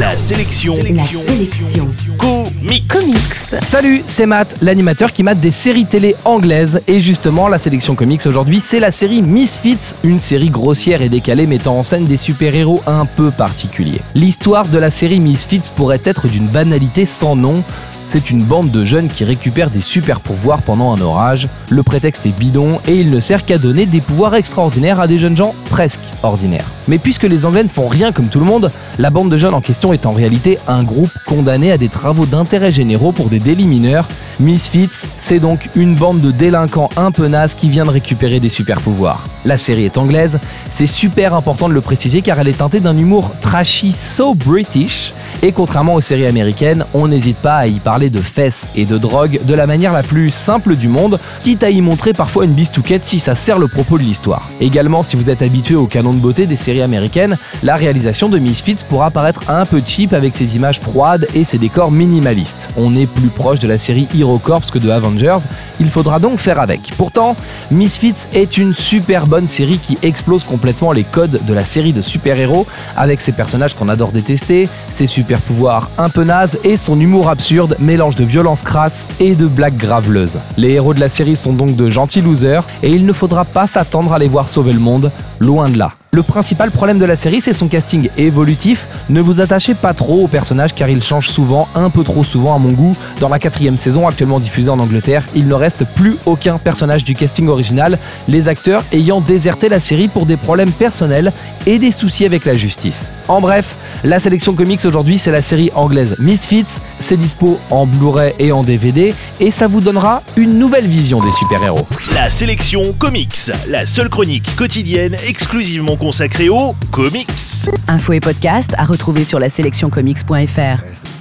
La sélection. La sélection. Comics. Comics. Salut, c'est Matt, l'animateur qui mate des séries télé anglaises. Et justement, la sélection comics aujourd'hui, c'est la série Misfits, une série grossière et décalée mettant en scène des super-héros un peu particuliers. L'histoire de la série Misfits pourrait être d'une banalité sans nom. C'est une bande de jeunes qui récupèrent des super pouvoirs pendant un orage. Le prétexte est bidon et il ne sert qu'à donner des pouvoirs extraordinaires à des jeunes gens presque ordinaires. Mais puisque les Anglais ne font rien comme tout le monde, la bande de jeunes en question est en réalité un groupe condamné à des travaux d'intérêt généraux pour des délits mineurs. Misfits, c'est donc une bande de délinquants un peu nazes qui vient de récupérer des super pouvoirs. La série est anglaise, c'est super important de le préciser car elle est teintée d'un humour trashy so british. Et contrairement aux séries américaines, on n'hésite pas à y parler de fesses et de drogue de la manière la plus simple du monde, quitte à y montrer parfois une bistouquette si ça sert le propos de l'histoire. Également, si vous êtes habitué au canon de beauté des séries américaines, la réalisation de Misfits pourra paraître un peu cheap avec ses images froides et ses décors minimalistes. On est plus proche de la série Hero Corps que de Avengers, il faudra donc faire avec. Pourtant, Misfits est une super bonne série qui explose complètement les codes de la série de super-héros avec ses personnages qu'on adore détester, ses super pouvoirs un peu nazes et son humour absurde, mélange de violence crasse et de blagues graveleuses. Les héros de la série sont donc de gentils losers et il ne faudra pas s'attendre à les voir sauver le monde, loin de là. Le principal problème de la série, c'est son casting évolutif. Ne vous attachez pas trop au personnage car il change souvent, un peu trop souvent à mon goût. Dans la quatrième saison actuellement diffusée en Angleterre, il ne reste plus aucun personnage du casting original, les acteurs ayant déserté la série pour des problèmes personnels et des soucis avec la justice. En bref, la sélection comics aujourd'hui, c'est la série anglaise Misfits. C'est dispo en Blu-ray et en DVD et ça vous donnera une nouvelle vision des super-héros. La sélection comics. La seule chronique quotidienne exclusivement consacrée aux comics. Info et podcast à retrouver sur la sélectioncomics.fr.